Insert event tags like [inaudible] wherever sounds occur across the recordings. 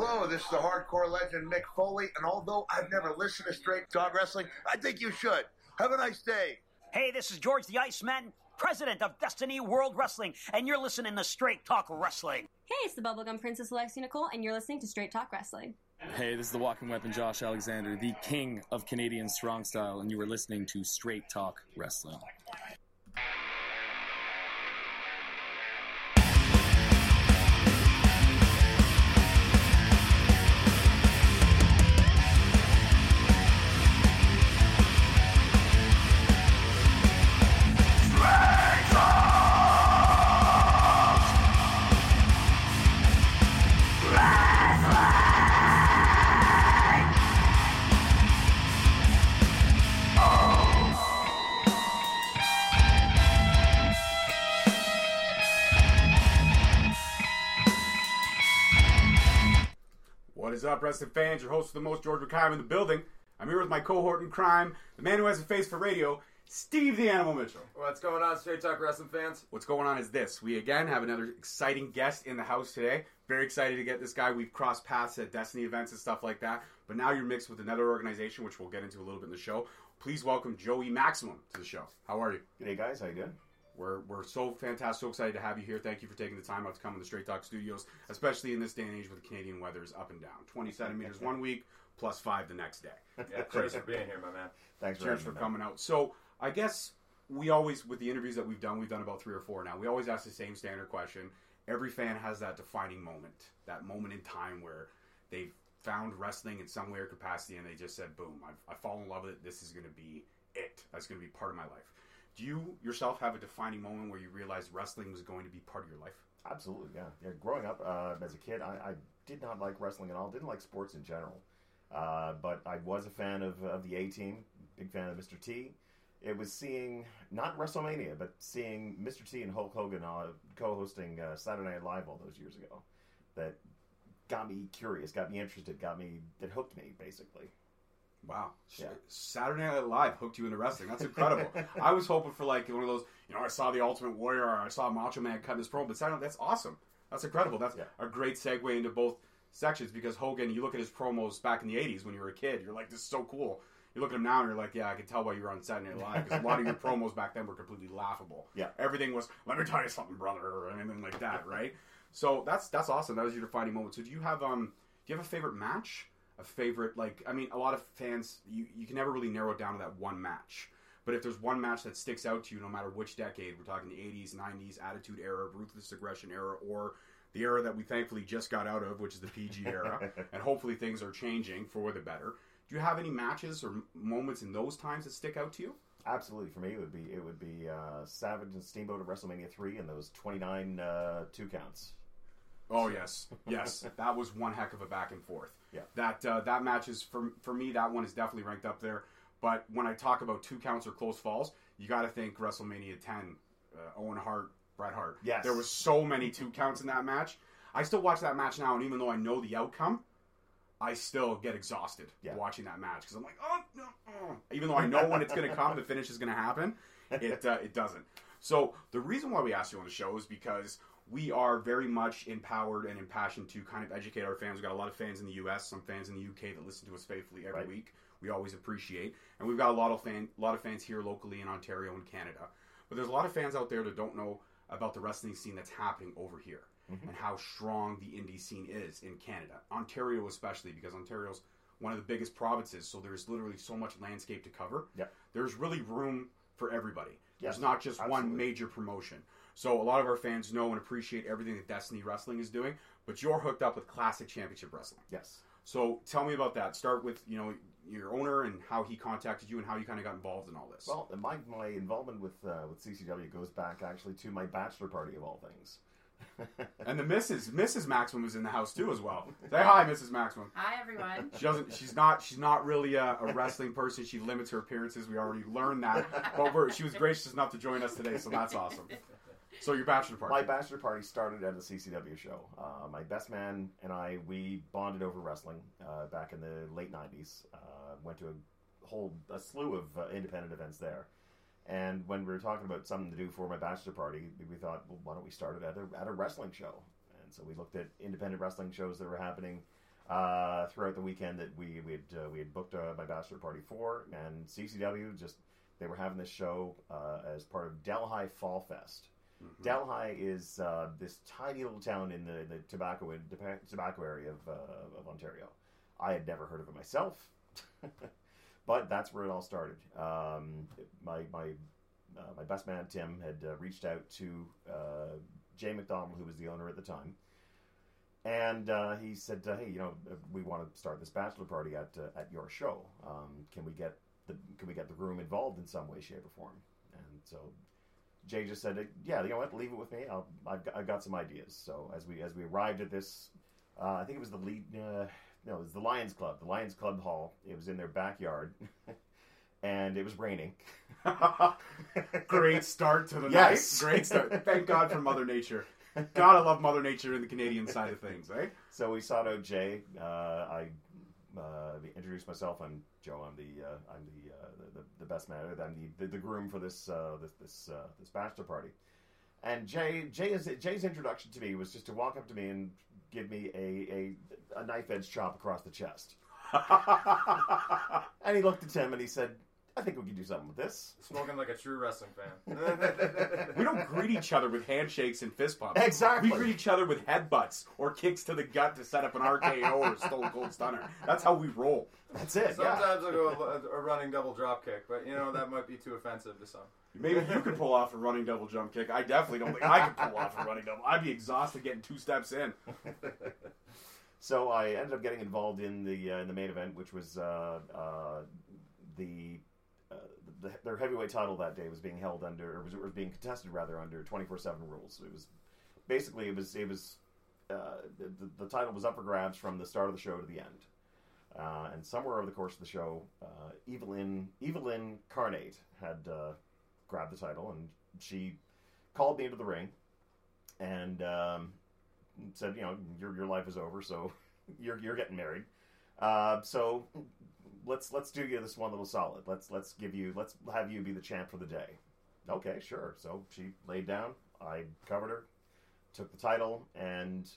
Hello, this is the hardcore legend Mick Foley, and although I've never listened to Straight Talk Wrestling, I think you should. Have a nice day. Hey, this is George the Iceman, president of Destiny World Wrestling, and you're listening to Straight Talk Wrestling. Hey, it's the Bubblegum Princess Alexia Nicole, and you're listening to Straight Talk Wrestling. Hey, this is the walking weapon Josh Alexander, the king of Canadian strong style, and you are listening to Straight Talk Wrestling. What is up, wrestling fans? Your host of the most, George McKime, in the building. I'm here with my cohort in crime, the man who has a face for radio, Steve the Animal Mitchell. What's going on, Straight Talk Wrestling fans? What's going on is this. We again have another exciting guest in the house today. Very excited to get this guy. We've crossed paths at Destiny events and stuff like that. But now you're mixed with another organization, which we'll get into a little bit in the show. Please welcome Joey Maximum to the show. How are you? Hey guys, how you doing? We're, we're so fantastic, so excited to have you here. Thank you for taking the time out to come in the Straight Talk Studios, especially in this day and age where the Canadian weather is up and down. 20 centimeters one week, plus five the next day. [laughs] Yeah, cheers for being here, my man. Thanks for Cheers having for coming out. So I guess we always, with the interviews that we've done, we've done about three or four now. We always ask the same standard question. Every fan has that defining moment, that moment in time where they've found wrestling in some way or capacity, and they just said, "Boom! I've, I fall in love with it. This is going to be it. That's going to be part of my life." Do you yourself have a defining moment where you realized wrestling was going to be part of your life? Absolutely, yeah. yeah growing up uh, as a kid, I, I did not like wrestling at all. Didn't like sports in general, uh, but I was a fan of, of the A Team. Big fan of Mr. T. It was seeing not WrestleMania, but seeing Mr. T and Hulk Hogan uh, co-hosting uh, Saturday Night Live all those years ago that got me curious, got me interested, got me that hooked me basically. Wow. Yeah. Saturday Night Live hooked you into wrestling. That's incredible. [laughs] I was hoping for like one of those, you know, I saw the Ultimate Warrior or I saw Macho Man cut his promo, but Saturday, that's awesome. That's incredible. That's Yeah. a great segue into both sections because Hogan, you look at his promos back in the 80s when you were a kid, you're like, this is so cool. You look at him now and you're like, yeah, I can tell why you were on Saturday Night Live because a lot of your [laughs] promos back then were completely laughable. Yeah. Everything was, let me tell you something, brother, or anything like that, right? So that's that's awesome. That was your defining moment. So do you have um do you have a favorite match? A favorite like I mean a lot of fans you, you can never really narrow it down to that one match. But if there's one match that sticks out to you no matter which decade, we're talking the 80s, 90s, Attitude Era, Ruthless Aggression Era, or the era that we thankfully just got out of, which is the PG [laughs] era, and hopefully things are changing for the better. Do you have any matches or moments in those times that stick out to you? Absolutely, for me, it would be it would be uh, Savage and Steamboat at WrestleMania three and those twenty nine uh, two counts. Oh yes, yes, that was one heck of a back and forth. Yeah. that uh, that match is for for me. That one is definitely ranked up there. But when I talk about two counts or close falls, you got to think WrestleMania 10, uh, Owen Hart, Bret Hart. Yes. there was so many two counts in that match. I still watch that match now, and even though I know the outcome, I still get exhausted Yeah. watching that match because I'm like, oh no, oh. even though I know when it's going to come, the finish is going to happen. It uh, it doesn't. So the reason why we asked you on the show is because we are very much empowered and impassioned to kind of educate our fans. We've got a lot of fans in the U.S., some fans in the U.K. that listen to us faithfully every Right. week. We always appreciate, and we've got a lot of fan, a lot of fans here locally in Ontario and Canada. But there's a lot of fans out there that don't know about the wrestling scene that's happening over here mm-hmm. and how strong the indie scene is in Canada, Ontario especially, because Ontario's one of the biggest provinces. So there's literally so much landscape to cover. Yeah. There's really room for everybody. Yes, There's not just one major promotion. So a lot of our fans know and appreciate everything that Destiny Wrestling is doing, but you're hooked up with Classic Championship Wrestling. Yes. So tell me about that. Start with you know your owner and how he contacted you and how you kind of got involved in all this. Well, my my involvement with uh, with CCW goes back actually to my bachelor party of all things. [laughs] and the Mrs. Mrs. Maximum is in the house too as well. Say hi, Mrs. Maximum. Hi, everyone. She doesn't. She's not. She's not really a, a wrestling person. She limits her appearances. We already learned that. But we're, she was gracious enough to join us today, so that's awesome. So your bachelor party. My bachelor party started at a CCW show. Uh, my best man and I, we bonded over wrestling uh, back in the late '90s. Uh, went to a whole a slew of uh, independent events there. And when we were talking about something to do for my bachelor party, we thought, well, why don't we start it at a, at a wrestling show? And so we looked at independent wrestling shows that were happening uh, throughout the weekend that we we had uh, we had booked my bachelor party for, and CCW just they were having this show as part of Delhi Fall Fest. Delhi is uh, this tiny little town in the, the tobacco in, tobacco area of, uh, of Ontario. I had never heard of it myself, [laughs] but that's where it all started. Um, my my uh, my best man Tim had uh, reached out to uh, Jay McDonald, who was the owner at the time, and uh, he said, "Hey, you know, we want to start this bachelor party at at your show. Um, can we get the can we get the groom involved in some way, shape, or form?" And so Jay just said, "Yeah, you know what? Leave it with me. I'll, I've, got, I've got some ideas." So as we as we arrived at this, uh, I think it was the lead. Uh, no, it was the Lions Club. The Lions Club Hall. It was in their backyard, [laughs] and it was raining. [laughs] Great start to the Yes. night. Great start. Thank God for Mother Nature. Gotta love Mother Nature in the Canadian side of things, eh? So we sought out Jay. Uh, I uh, introduced myself. I'm Joe. I'm the uh, I'm the, uh, the the best man. I'm the, the, the groom for this uh, this this uh, this bachelor party. And Jay Jay is Jay's introduction to me was just to walk up to me and give me a a, a knife edge chop across the chest. [laughs] And he looked at Tim and he said, "I think we can do something with this." Smoking like a true wrestling fan. [laughs] [laughs] we don't greet each other with handshakes and fist bumps. Exactly. We greet each other with headbutts or kicks to the gut to set up an RKO [laughs] or a Stone Cold Stunner. That's how we roll. That's it. Yeah. Sometimes I'll go a, a running double drop kick, but you know that might be too offensive to some. Maybe you could pull off a running double jump kick. I definitely don't think I could pull off a running double. I'd be exhausted getting two steps in. So I ended up getting involved in the uh, in the main event, which was uh, uh, the, the their heavyweight title that day was being held under, or was, was being contested rather under twenty four seven rules. It was basically it was it was uh, the, the title was up for grabs from the start of the show to the end. Uh, and somewhere over the course of the show, uh, Evelyn Evelyn Carnate had uh, grabbed the title, and she called me into the ring, and um, said, you know, your your life is over, so [laughs] you're you're getting married. Uh, so let's let's do you this one little solid. Let's let's give you let's have you be the champ for the day. Okay, sure. So she laid down. I covered her, took the title, and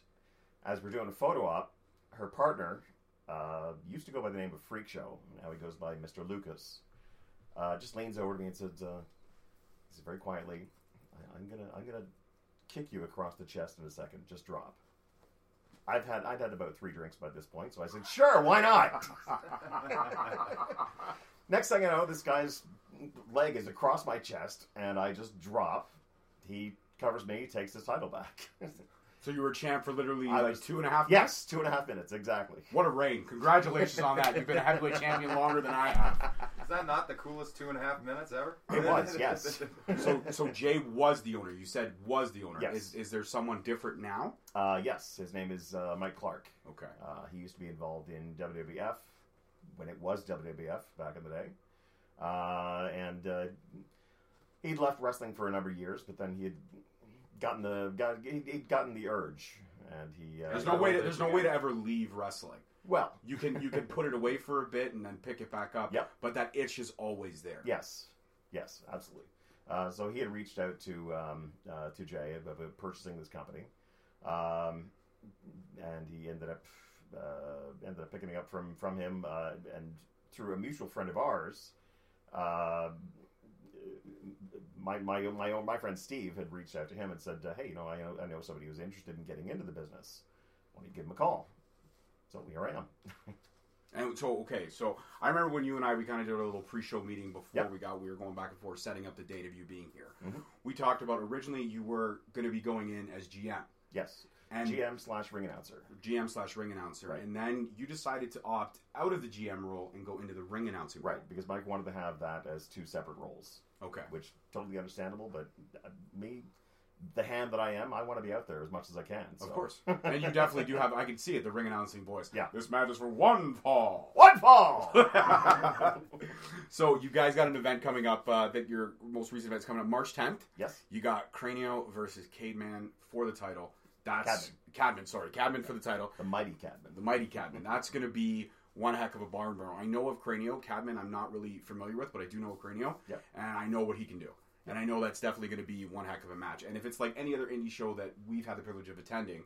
as we're doing a photo op, her partner uh, used to go by the name of Freak Show. Now he goes by Mr. Lucas. Uh, just leans over to me and says, uh, very quietly, I, "I'm gonna I'm gonna kick you across the chest in a second. Just drop." I've had I'd had about three drinks by this point, so I said, "Sure, why not?" [laughs] Next thing I know, this guy's leg is across my chest, and I just drop. He covers me, takes his title back. So you were champ for literally I like was- two and a half yes, two and a half minutes exactly. What a reign. Congratulations on that. You've been a heavyweight champion longer than I have. Is that not the coolest two and a half minutes ever? It was, [laughs] yes. So so Jay was the owner. You said was the owner. Yes. Is is there someone different now? Uh, yes, his name is uh, Mike Clark. Okay. Uh, he used to be involved in WWF when it was WWF back in the day, uh, and uh, he'd left wrestling for a number of years, but then he had gotten the got he'd, he'd gotten the urge, and he uh, There's no way to, there's no way to ever leave wrestling. Well, [laughs] You can you can put it away for a bit and then pick it back up. Yep. But that itch is always there. yes, yes, absolutely. Uh, so he had reached out to um, uh, to Jay about purchasing this company, um, and he ended up uh, ended up picking it up from from him, uh, and through a mutual friend of ours. Uh, my my my own my friend Steve had reached out to him and said, uh, "Hey, you know, I know, I know somebody who's interested in getting into the business. Why don't you give him a call?" So here I am. And so okay, so I remember when you and I we kind of did a little pre-show meeting before Yep. we got we were going back and forth setting up the date of you being here. Mhm. We talked about originally you were going to be going in as GM Yes, and GM slash ring announcer. GM slash ring announcer, Right. and then you decided to opt out of the GM role and go into the ring announcing. role. Right, because Mike wanted to have that as two separate roles, Okay. which totally understandable. But uh, me, the hand that I am, I want to be out there as much as I can. So. Of course, [laughs] and you definitely do have. I can see it. The ring announcing voice. Yeah. This match is for one fall. One fall. [laughs] [laughs] so you guys got an event coming up. Uh, that your most recent event's coming up March 10th. yes. You got Cranio versus Cademan for the title. That's Cadman. sorry, Cadman for the title. The mighty Cadman. The mighty Cadman. That's going to be one heck of a barn burner. I know of Cranio. Cadman, I'm not really familiar with, but I do know Cranio, Yep. and I know what he can do. And I know that's definitely going to be one heck of a match. And if it's like any other indie show that we've had the privilege of attending,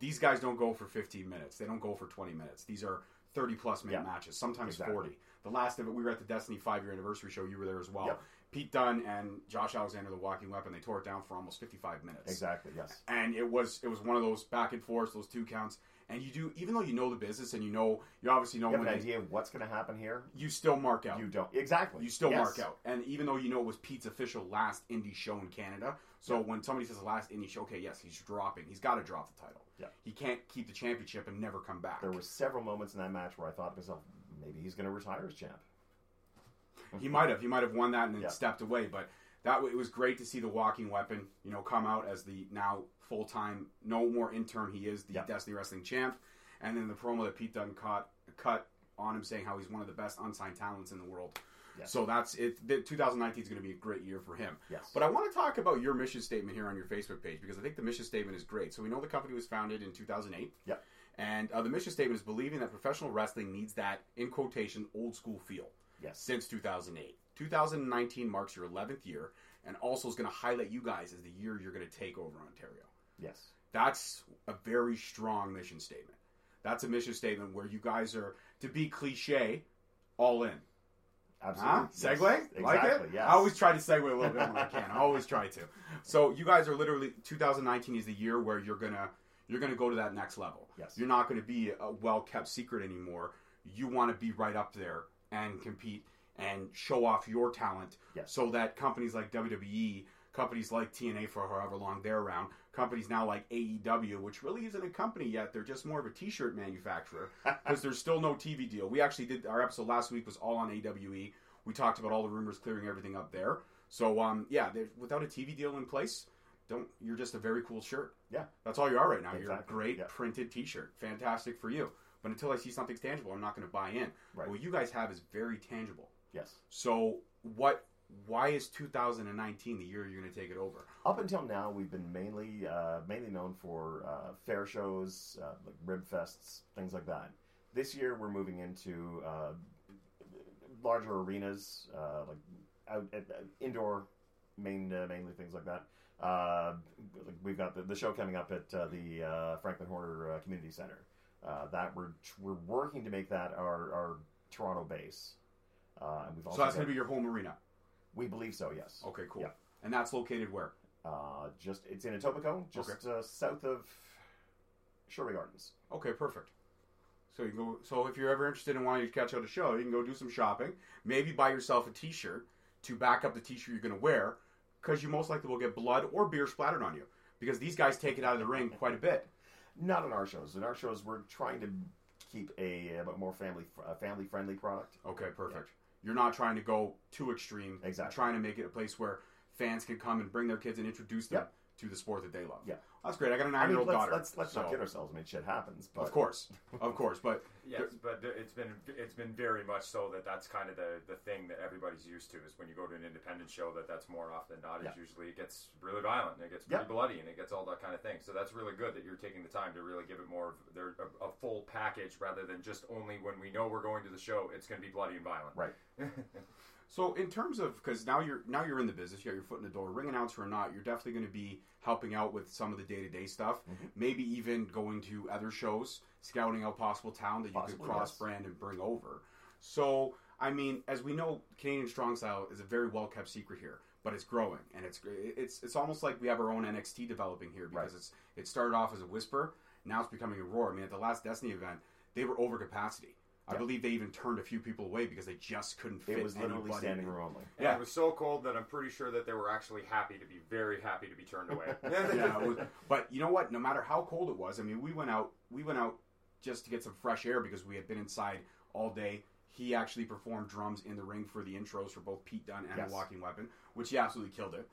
These guys don't go for 15 minutes. They don't go for 20 minutes. These are 30 plus minute Yeah. matches, sometimes Exactly. 40. The last of it, we were at the Destiny five year anniversary show. You were there as well. Yep. Pete Dunne and Josh Alexander, the Walking Weapon, they tore it down for almost 55 minutes Exactly. Yes. and it was it was one of those back and forth, those two counts. And you do, even though you know the business and you know, you obviously know You have an idea of what's going to happen here. you still mark out. You don't exactly. You still Yes. mark out. And even though you know it was Pete's official last indie show in Canada, so when somebody says the last indie show, okay, yes, he's dropping. He's got to drop the title. Yeah. He can't keep the championship and never come back. There were several moments in that match where I thought to myself, maybe he's going to retire as champ. He might have. He might have won that and then Yeah. stepped away. But that it was great to see the Walking Weapon, you know, come out as the now full time, no more intern. He is the Yeah. Destiny Wrestling champ. And then the promo that Pete Dunne cut cut on him saying how he's one of the best unsigned talents in the world. Yes. So that's it. 2019 is going to be a great year for him. Yes. But I want to talk about your mission statement here on your Facebook page because I think the mission statement is great. So we know the company was founded in 2008. Yep. And uh, the mission statement is believing that professional wrestling needs that, in quotation, old school feel Yes. since 2008. 2019 marks your 11th year and also is going to highlight you guys as the year you're going to take over Ontario. Yes. That's a very strong mission statement. That's a mission statement where you guys are, to be cliche, all in. Absolutely. Huh? Yes. Segue? Like Exactly. it? Yes. I always try to segue a little bit when I can. I always try to. So you guys are literally 2019 is the year where you're gonna you're gonna go to that next level. Yes. You're not gonna be a well kept secret anymore. You want to be right up there and compete and show off your talent Yes. so that companies like WWE, companies like TNA for however long they're around, companies now like AEW, which really isn't a company yet, they're just more of a t-shirt manufacturer [laughs] because there's still no TV deal. We actually did our episode last week was all on AWE. We talked about all the rumors clearing everything up there. So um yeah, without a TV deal in place, don't you're just a very cool shirt. Yeah. That's all you are right now. You're a great Yeah. printed t-shirt. Fantastic for you. But until I see something tangible, I'm not going to buy in. Right. What you guys have is very tangible. Yes. So what? Why is 2019 the year you're going to take it over? Up until now, we've been mainly uh, mainly known for uh, fair shows, uh, like rib fests, things like that. This year, we're moving into uh, larger arenas, uh, like out, uh, indoor, main uh, mainly things like that. Uh, like we've got the, the show coming up at uh, the uh, Franklin Horner uh, Community Center. Uh, that we're we're working to make that our, our Toronto base. Uh, and we've also So that's going to be your home arena. We believe so. Yes. Okay, cool. Yeah. And that's located where? Uh, just it's in Etobicoke, just uh, south of Sherway Gardens. Okay, perfect. So you go. So if you're ever interested in wanting to catch out a show, you can go do some shopping. Maybe buy yourself a T-shirt to back up the T-shirt you're going to wear, because you most likely will get blood or beer splattered on you. Because these guys take it out of the ring quite a bit. Not in our shows. In our shows, we're trying to keep a, a more family a family friendly product. Okay, perfect. You're not trying to go too extreme. Exactly. You're trying to make it a place where fans can come and bring their kids and introduce them Yep. to the sport that they love. Yeah. That's great. I got a I mean, nine-year-old let's daughter. let's, let's so- not kid ourselves. I mean, shit happens. But Of course, of [laughs] course, but Yes, but th- it's been it's been very much so that that's kind of the, the thing that everybody's used to is when you go to an independent show that that's more often than not is Yeah. usually it gets really violent and it gets pretty Yeah. bloody and it gets all that kind of thing. So that's really good that you're taking the time to really give it more of their, a, a full package rather than just only when we know we're going to the show it's going to be bloody and violent. right. [laughs] So in terms of because now you're now you're in the business, you got your foot in the door, ring announcer or not, you're definitely going to be helping out with some of the day to day stuff. Mm-hmm. Maybe even going to other shows, scouting out possible talent that you could cross yes. brand and bring over. So I mean, as we know, Canadian Strong Style is a very well kept secret here, but it's growing and it's it's it's almost like we have our own NXT developing here because Right. it's it started off as a whisper, now it's becoming a roar. I mean, at the last Destiny event, they were over capacity. I believe they even turned a few people away because they just couldn't fit. It was literally anybody standing in. room only. And Yeah. it was so cold that I'm pretty sure that they were actually happy to be very happy to be turned away. [laughs] yeah, was, but you know what? No matter how cold it was, I mean, we went out. We went out just to get some fresh air because we had been inside all day. He actually performed drums in the ring for the intros for both Pete Dunne and Yes. the Walking Weapon, which he absolutely killed it.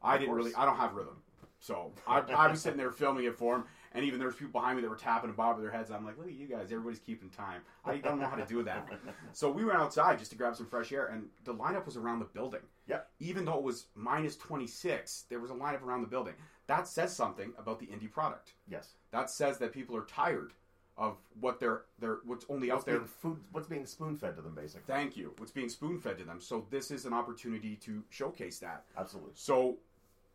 I Of didn't course. really. I don't have rhythm, so I, I was sitting there filming it for him, and even there was people behind me that were tapping and bobbing their heads. I'm like, look at you guys, everybody's keeping time. I don't know how to do that. [laughs] So we went outside just to grab some fresh air, and the lineup was around the building. Yep. Even though it was minus 26, there was a lineup around the building. That says something about the indie product. Yes. That says that people are tired of what they're they're what's only What's out there. food? What's being spoon fed to them, basically? Thank you. What's being spoon fed to them. So this is an opportunity to showcase that. Absolutely. So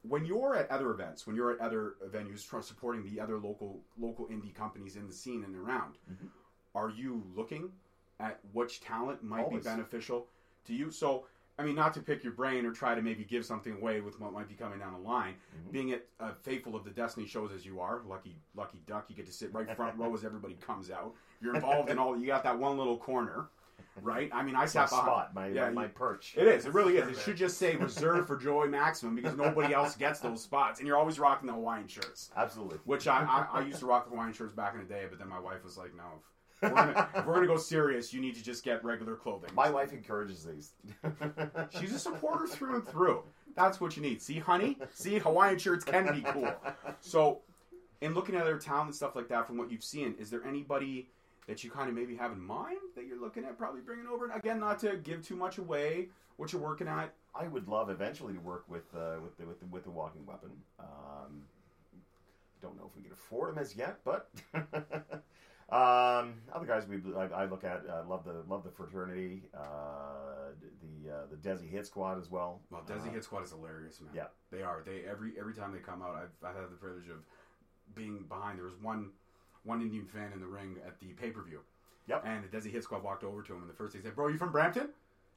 when you're at other events, when you're at other venues tr- supporting the other local local indie companies in the scene and around, Mm-hmm. are you looking at which talent might Always. be beneficial to you? So, I mean, not to pick your brain or try to maybe give something away with what might be coming down the line. Mm-hmm. Being it uh, faithful of the Destiny shows as you are, lucky lucky duck, you get to sit right front row as everybody comes out. You're involved in [laughs] all. You got that one little corner, right? I mean, I my sat behind. spot, my, yeah, my, my you- perch. it is. It really is. It should just say reserved for Joey Maximum because nobody else gets those spots, and you're always rocking the Hawaiian shirts. Absolutely. Which I, I, I used to rock the Hawaiian shirts back in the day, but then my wife was like, "No, if we're gonna, if we're gonna go serious, you need to just get regular clothing." My wife encourages these. [laughs] She's a supporter through and through. That's what you need. See, honey. See, Hawaiian shirts can be cool. So, in looking at other talent and stuff like that, from what you've seen, is there anybody that you kind of maybe have in mind that you're looking at probably bringing over? And again, not to give too much away what you're working at. I would love eventually to work with uh, with the, with the, with the walking weapon. Um, don't know if we can afford them as yet, but [laughs] um, other guys we I, I look at uh, love the love the fraternity, uh, the uh, the Desi Hit Squad as well. Well, Desi Uh, Hit Squad is hilarious, man. Yeah. they are. They every every time they come out, I've, I've had the privilege of being behind. There was one one Indian fan in the ring at the pay per view. Yep. And the Desi Hit Squad walked over to him, and the first thing he said, "Bro, you from Brampton?"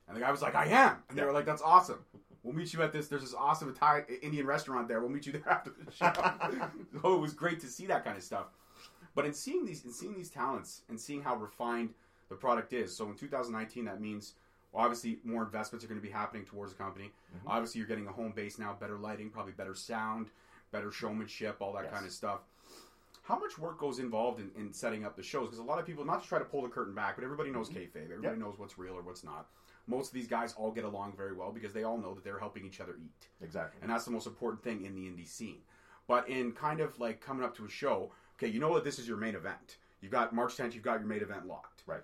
And the guy was like, "I am." And they were like, "That's awesome. We'll meet you at this. There's this awesome Italian Indian restaurant there. We'll meet you there after the show." [laughs] [laughs] so it was great to see that kind of stuff. But in seeing these, in seeing these talents, and seeing how refined the product is, so in 2019, that means well, obviously more investments are going to be happening towards the company. Mm-hmm. Obviously, you're getting a home base now, better lighting, probably better sound, better showmanship, all that Yes. kind of stuff. How much work goes involved in, in setting up the shows? Because a lot of people, not to try to pull the curtain back, but everybody knows mm-hmm. kayfabe. Everybody Yep. knows what's real or what's not. Most of these guys all get along very well because they all know that they're helping each other eat Exactly. and that's the most important thing in the indie scene. But in kind of like coming up to a show, okay, you know that this is your main event. You've got March 10th, you've got your main event locked. Right.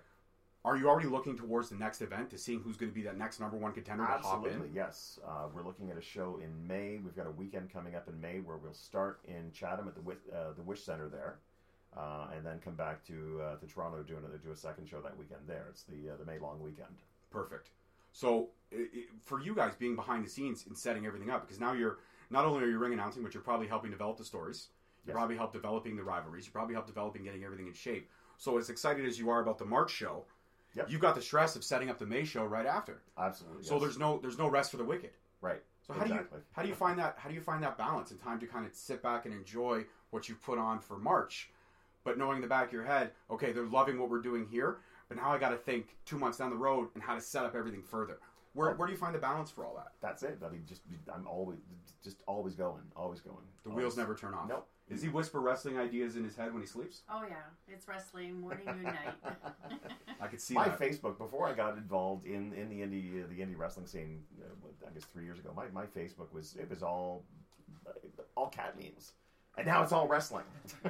Are you already looking towards the next event to seeing who's going to be that next number one contender to hop Absolutely, in? yes. Uh, we're looking at a show in May. We've got a weekend coming up in May where we'll start in Chatham at the Wi- uh, the Wish Center there, uh, and then come back to uh, to Toronto to do another do a second show that weekend there. It's the uh, the May long weekend. Perfect. So i i for you guys being behind the scenes and setting everything up, because now you're not only are you ring announcing, but you're probably helping develop the stories. You Yes. probably help developing the rivalries. You probably help developing getting everything in shape. So as excited as you are about the March show, Yep. you've got the stress of setting up the May show right after. Absolutely. So yes. there's no there's no rest for the wicked. right. So how do you how do you find that how do you find that balance and time to kind of sit back and enjoy what you've put on for March, but knowing in the back of your head, okay, they're loving what we're doing here, but now I got to think two months down the road and how to set up everything further. Where, where do you find the balance for all that? That's it. I mean, just I'm always just always going, always going. The Always- wheels never turn off. Nope. Does he whisper wrestling ideas in his head when he sleeps? Oh yeah, it's wrestling morning, noon, night. [laughs] I could see my that. Facebook before I got involved in, in the indie uh, the indie wrestling scene, uh, I guess three years ago. My, my Facebook was it was all uh, all cat memes, and now it's all wrestling. [laughs]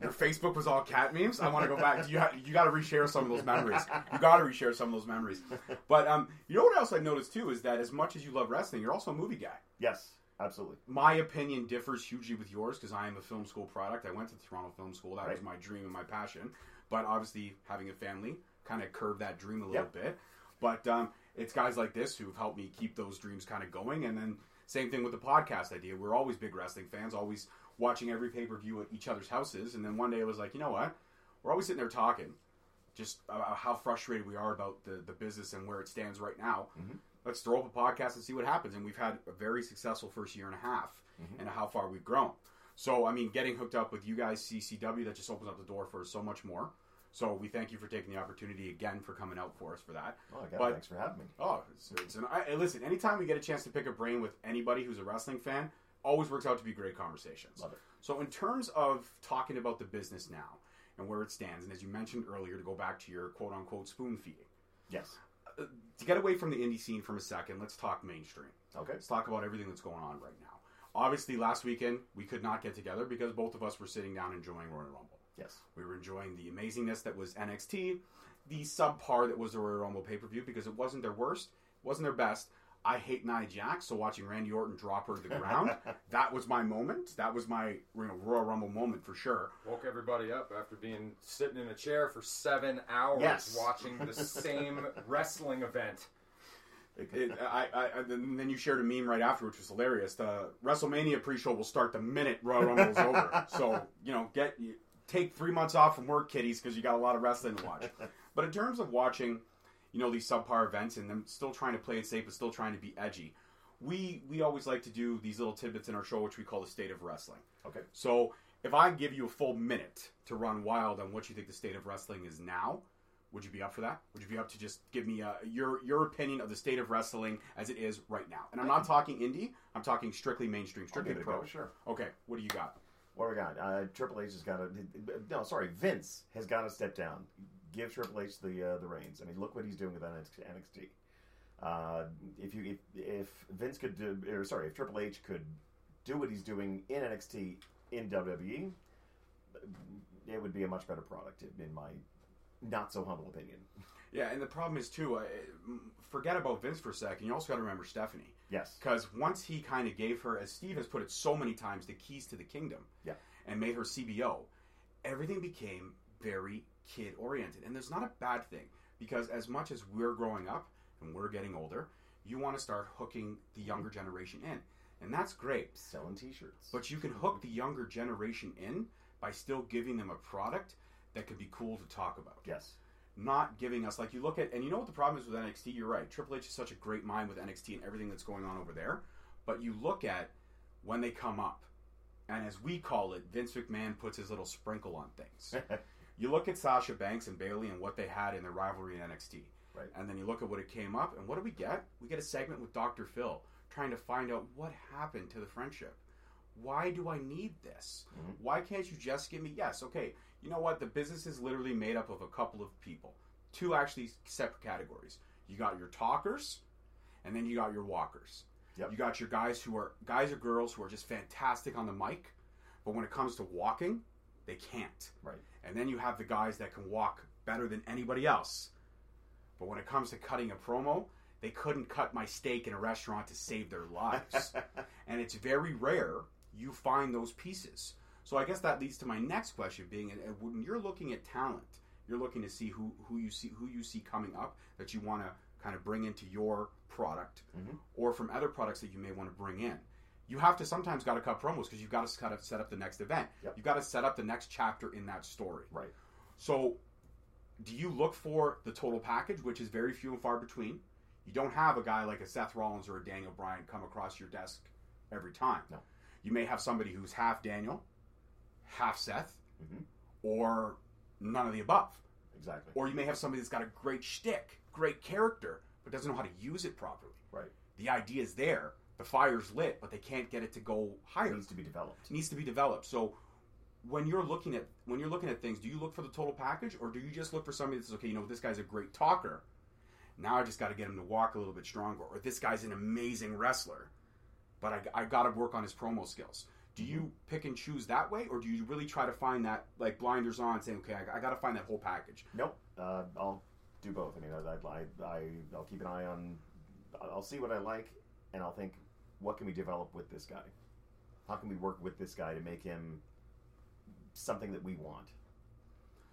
Your Facebook was all cat memes. I want to go back. You ha- you got to reshare some of those memories. You got to reshare some of those memories. But um, you know what else I've noticed too is that as much as you love wrestling, you're also a movie guy. yes, absolutely. my opinion differs hugely with yours because I am a film school product. I went to the Toronto Film School. That was my dream and my passion. But obviously, having a family kind of curved that dream a little Yep. bit. But um, it's guys like this who've helped me keep those dreams kind of going. And then same thing with the podcast idea. We're always big wrestling fans, always watching every pay per view at each other's houses. And then one day I was like, you know what? We're always sitting there talking just about how frustrated we are about the, the business and where it stands right now. Let's throw up a podcast and see what happens. And we've had a very successful first year and a half mm-hmm. and how far we've grown. So, I mean, getting hooked up with you guys, CCW, that just opens up the door for so much more. So, we thank you for taking the opportunity again for coming out for us for that. Oh, God, But- thanks for having me. Oh, it's, it's an, I, listen, anytime we get a chance to pick a brain with anybody who's a wrestling fan, always works out to be great conversations. Love it. So, in terms of talking about the business now and where it stands, and as you mentioned earlier, to go back to your quote unquote spoon feeding, Yes. Uh, to get away from the indie scene for a second, let's talk mainstream. Okay. Let's talk about everything that's going on right now. Obviously, last weekend we could not get together because both of us were sitting down enjoying Royal Rumble. Yes. We were enjoying the amazingness that was NXT, the subpar that was the Royal Rumble pay per view because it wasn't their worst, it wasn't their best. I hate Nia Jax, so watching Randy Orton drop her to the ground, [laughs] that was my moment. That was my you know, Royal Rumble moment for sure. Woke everybody up after being sitting in a chair for seven hours Yes. watching the same [laughs] wrestling event. It, I, I, I, then then you shared a meme right after, which was hilarious. The WrestleMania pre-show will start the minute Royal Rumble is over. [laughs] So you know, get you, take three months off from work, kiddies, because you got a lot of wrestling to watch. but in terms of watching, you know, these subpar events and them still trying to play it safe, but still trying to be edgy, we we always like to do these little tidbits in our show, which we call the state of wrestling. Okay. So if I give you a full minute to run wild on what you think the state of wrestling is now, would you be up for that? Would you be up to just give me uh, your your opinion of the state of wrestling as it is right now? And I'm not talking indie. I'm talking strictly mainstream, strictly a pro. go, sure. Okay, what do you got? What do we got? Uh, Triple H has got a No, sorry, Vince has got to step down. Give Triple H the uh, the reins. I mean, look what he's doing with NXT. Uh, if you if, if Vince could do, or sorry, if Triple H could do what he's doing in NXT in WWE, it would be a much better product, in my not so humble opinion. [laughs] Yeah, and the problem is too. Uh, forget about Vince for a second. You also got to remember Stephanie. Yes. Because once he kind of gave her, as Steve has put it so many times, the keys to the kingdom. Yeah. And made her CBO, everything became very kid oriented, and there's not a bad thing because as much as we're growing up and we're getting older, you want to start hooking the younger generation in, and that's great. Selling T-shirts. But you can hook the younger generation in by still giving them a product that could be cool to talk about yes. not giving us like you look at and you know what the problem is with NXT. You're right. Triple H is such a great mind with NXT and everything that's going on over there. But you look at when they come up, and as we call it, Vince McMahon puts his little sprinkle on things. [laughs] you look at Sasha Banks and Bayley and what they had in their rivalry in NXT. Right. And then you look at what it came up, and what do we get? We get a segment with Dr. Phil trying to find out what happened to the friendship. Why do I need this? Mm-hmm. Why can't you just give me yes? Okay, you know what? The business is literally made up of a couple of people. Two actually separate categories. You got your talkers, and then you got your walkers. Yep. You got your guys who are guys or girls who are just fantastic on the mic, but when it comes to walking, they can't. Right. And then you have the guys that can walk better than anybody else. But when it comes to cutting a promo, they couldn't cut my steak in a restaurant to save their lives. [laughs] and it's very rare you find those pieces. So I guess that leads to my next question being uh, when you're looking at talent, you're looking to see who, who you see who you see coming up that you want to kind of bring into your product or from other products that you may want to bring in. You have to sometimes got to cut promos because you've got to kind of set up the next event. Yep. You've got to set up the next chapter in that story. Right. So, do you look for the total package, which is very few and far between? You don't have a guy like a Seth Rollins or a Daniel Bryan come across your desk every time. No. You may have somebody who's half Daniel, half Seth, Mhm. or none of the above. Exactly. Or you may have somebody that's got a great shtick, great character, but doesn't know how to use it properly. right. The idea is there, the fire's lit, but they can't get it to go higher It needs to be developed. It needs to be developed. So when you're looking at when you're looking at things, do you look for the total package or do you just look for somebody that's okay, you know, this guy's a great talker. Now I just got to get him to walk a little bit stronger or this guy's an amazing wrestler. But I, I got to work on his promo skills. Do you pick and choose that way or do you really try to find that like blinders on saying, okay, I, I got to find that whole package? Nope. Uh, I'll do both. I mean, I, I, I, I'll keep an eye on. I'll see what I like, and I'll think, what can we develop with this guy? How can we work with this guy to make him something that we want?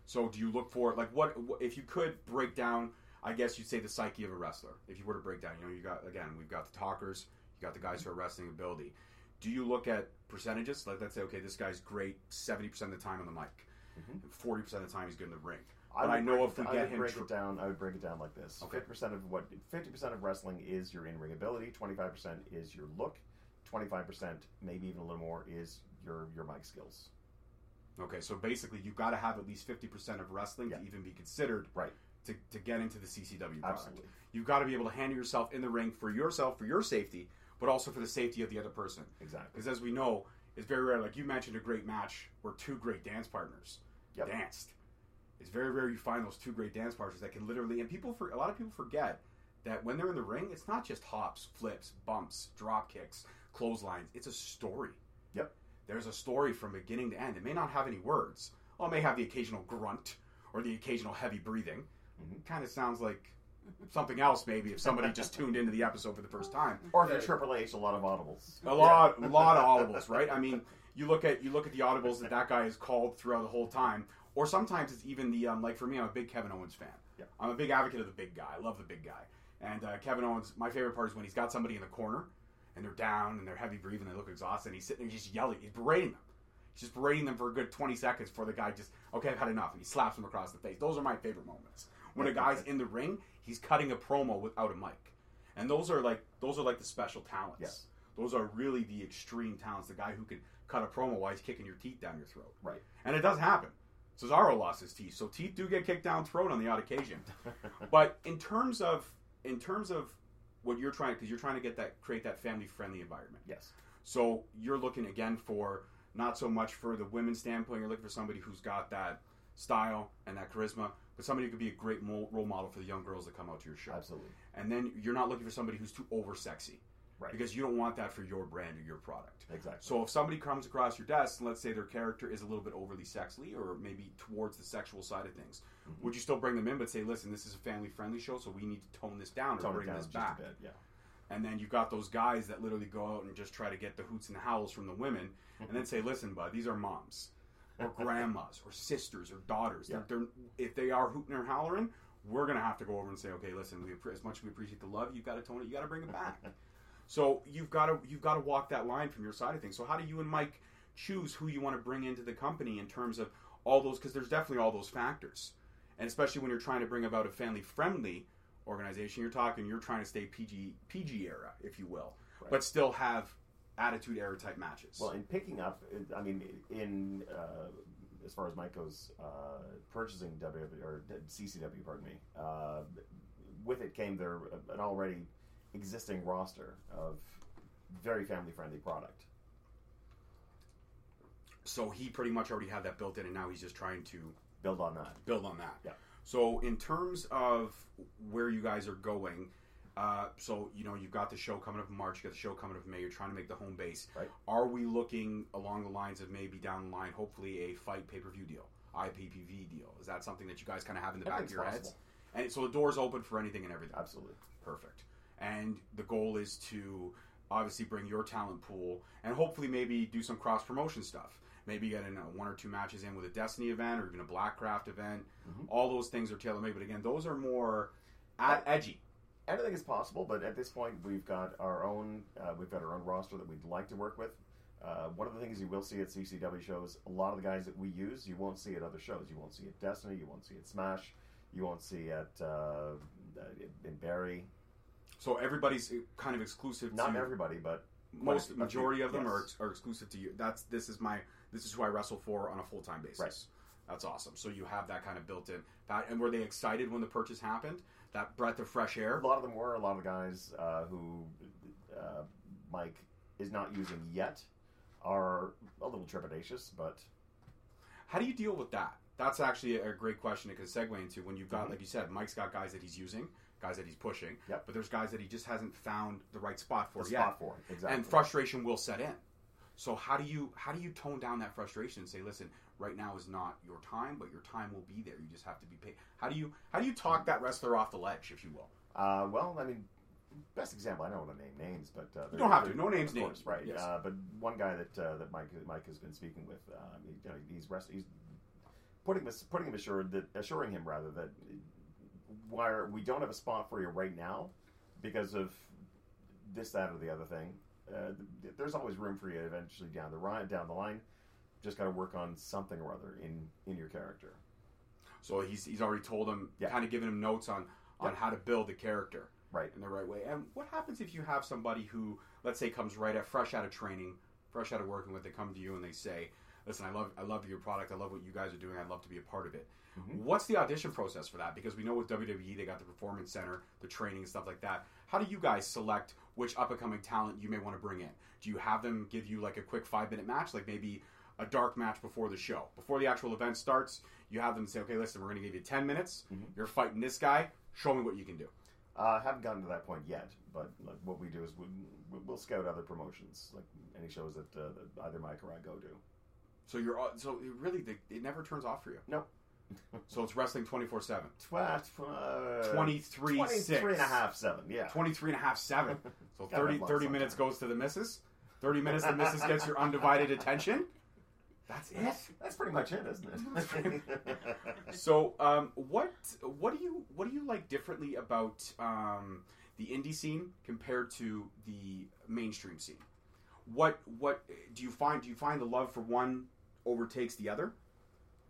So do you look for like what if you could break down? I guess you'd say the psyche of a wrestler. If you were to break down, you know, you got again, we've got the talkers, you got the guys who are wrestling ability. Do you look at percentages? Like let's say, okay, this guy's great seventy percent of the time on the mic, and forty percent of the time he's good in the ring. I, would know if we I get would him, break tr- it down. I would break it down like this: Okay. fifty percent of what fifty percent of wrestling is your in-ring ability. Twenty-five percent is your look. Twenty-five percent, maybe even a little more, is your your mic skills. okay, so basically you've got to have at least fifty percent of wrestling Yeah. to even be considered Right. to, to get into the CCW product. Absolutely. You've got to be able to handle yourself in the ring for yourself, for your safety, but also for the safety of the other person. Exactly. Because as we know, it's very rare. Like you mentioned, a great match where two great dance partners Yep. danced. It's very rare you find those two great dance partners that can literally. And people, for a lot of people, forget that when they're in the ring, it's not just hops, flips, bumps, drop kicks, clotheslines. It's a story. Yep. There's a story from beginning to end. It may not have any words. Well, it may have the occasional grunt or the occasional heavy breathing. Mhm. Kind of sounds like something else, maybe, if somebody [laughs] just tuned into the episode for the first time Or if you're Triple H, a lot of audibles. a lot, a lot of audibles, right? I mean, you look at you look at the audibles that that guy has called throughout the whole time, or sometimes it's even the um, like for me, I'm a big Kevin Owens fan. Yeah. I'm a big advocate of the big guy. I love the big guy. And uh, Kevin Owens, my favorite part is when he's got somebody in the corner and they're down and they're heavy breathing, and they look exhausted, and he's sitting there just yelling, he's berating them. He's just berating them for a good 20 seconds before the guy just, okay, I've had enough. And he slaps him across the face. Those are my favorite moments. When a guy's in the ring, he's cutting a promo without a mic. And those are like those are like the special talents. Yes. Those are really the extreme talents. The guy who can cut a promo while he's kicking your teeth down your throat. Right. And it does happen. Cesaro lost his teeth, so teeth do get kicked down throat on the odd occasion. [laughs] but in terms of in terms of what you're trying, because you're trying to get that create that family friendly environment. Yes. So you're looking again for not so much for the women's standpoint. You're looking for somebody who's got that style and that charisma, but somebody who could be a great role model for the young girls that come out to your show. Absolutely. And then you're not looking for somebody who's too over sexy. Right. Because you don't want that for your brand or your product. Exactly. So if somebody comes across your desk and let's say their character is a little bit overly sexy or maybe towards the sexual side of things, Mm-hmm. would you still bring them in but say, listen, this is a family friendly show, so we need to tone this down or Tone bring down this back? bit. Yeah. And then you've got those guys that literally go out and just try to get the hoots and howls from the women, and then [laughs] say, "Listen, bud, these are moms, or [laughs] grandmas, or sisters, or daughters. Yeah. They're, they're, if they are hooting or hollering, we're gonna have to go over and say, okay, listen, we as much as we appreciate the love, you've got to tone it, you got to bring it back. [laughs] so you've got to you've got to walk that line from your side of things. So how do you and Mike choose who you want to bring into the company in terms of all those? Because there's definitely all those factors, and especially when you're trying to bring about a family friendly organization, you're talking you're trying to stay PG PG era, if you will, Right. but still have attitude era type matches. Well, in picking up, I mean, in uh, as far as Mike goes, uh, purchasing W or CCW, pardon me, uh, with it came there an already existing roster of very family friendly product. so he pretty much already had that built in, and now he's just trying to Build on that. build on that. Yeah. So in terms of where you guys are going, uh, so you know you've got the show coming up in March, you got the show coming up in May. You're trying to make the home base. Right. Are we looking along the lines of maybe down the line, hopefully a fight pay per view deal, IPPV deal? Is that something that you guys kind of have in the back of Everything's your heads? possible. And so the door's open for anything and everything. Absolutely. Perfect. And the goal is to obviously bring your talent pool and hopefully maybe do some cross promotion stuff. Maybe get in uh, one or two matches in with a Destiny event or even a Blackcraft event. All those things are tailor made, but again, those are more at edgy. Anything is possible, but at this point, we've got our own uh, we've got our own roster that we'd like to work with. Uh, one of the things you will see at CCW shows, a lot of the guys that we use, you won't see at other shows. You won't see at Destiny, you won't see at Smash, you won't see at uh, in Barrie. So everybody's kind of exclusive. Not to everybody, but most quite a few- majority of them are, yes. are exclusive to you. That's this is my this is who I wrestle for on a full time basis. Right. That's awesome. So you have that kind of built in. That and were they excited when the purchase happened? That breath of fresh air. A lot of them were. A lot of the guys uh, who uh, Mike is not using yet are a little trepidatious, but How do you deal with that? That's actually a great question to segue into when you've got, Mhm. like you said, Mike's got guys that he's using, guys that he's pushing, Yep. but there's guys that he just hasn't found the right spot for the yet, spot for. Exactly. and frustration will set in. So how do you how do you tone down that frustration and say, listen, right now is not your time, but your time will be there. You just have to be paid. How do you how do you talk that wrestler off the ledge, if you will? Uh, well, I mean, best example. I don't want to name names, but uh, You don't have to. No names names, course, right? Yes. Uh, but one guy that uh, that Mike Mike has been speaking with, uh, he- you know, he's rest, he's putting this putting him assured that assuring him rather that why we don't have a spot for you right now because of this, that, or the other thing. Uh, th- there's always room for you eventually down the line. Down the line, just got to work on something or other in in your character. So he's he's already told him, Yeah. kind of giving him notes on on Yeah. how to build the character. Right. in the right way. And what happens if you have somebody who, let's say, comes right at fresh out of training, fresh out of working with, they come to you and they say, "Listen, I love, I love your product. I love what you guys are doing. I'd love to be a part of it." Mm-hmm. What's the audition process for that? Because we know with WWE, they got the performance center, the training and stuff like that. How do you guys select which up and coming talent you may want to bring in? Do you have them give you like a quick five minute match, like maybe a dark match before the show, before the actual event starts? You have them say, "Okay, listen, we're going to give you ten minutes. Mm-hmm. You're fighting this guy. Show me what you can do." Uh, haven't gotten to that point yet, but like, what we do is we, we'll scout other promotions, like any shows that, uh, that either Mike or I go to. So you're so it really it never turns off for you. Nope. So it's wrestling 24 7. Twa- twa- 23 23 6. and a half, seven, yeah. 23 and a half 7. [laughs] So Gotta 30, 30 minutes goes to the missus. 30 minutes the missus gets your undivided attention. That's it. That's pretty much it, isn't [laughs] it? So, um, what what do you what do you like differently about um, the indie scene compared to the mainstream scene? What what do you find? Do you find the love for one overtakes the other?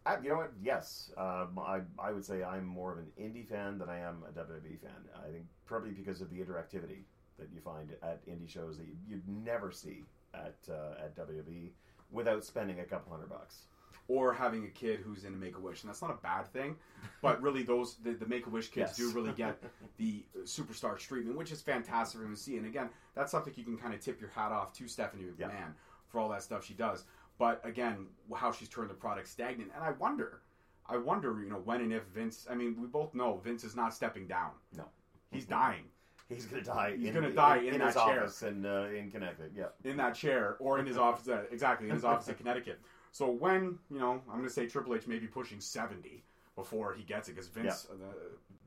I, you know what? Yes, um, I I would say I'm more of an indie fan than I am a WWE fan. I think probably because of the interactivity that you find at indie shows that you, you'd never see at uh, at WWE without spending a couple hundred bucks. Or having a kid who's into Make a Wish, and that's not a bad thing, but [laughs] really those the, the Make a Wish kids Yes. do really get [laughs] the superstar treatment, which is fantastic for them to see. And again, that's something you can kind of tip your hat off to Stephanie McMahon Yeah. for all that stuff she does. But again, how she's turned the product stagnant, and I wonder, I wonder, you know, when and if Vince. I mean, we both know Vince is not stepping down. No, He's dying he's going to die. He's in, gonna die in his that chair. office in uh, in Connecticut. Yeah. in that chair or in his office. Uh, exactly in his office in Connecticut. [laughs] So when you know, I'm going to say Triple H may be pushing 70 before he gets it because Vince, uh,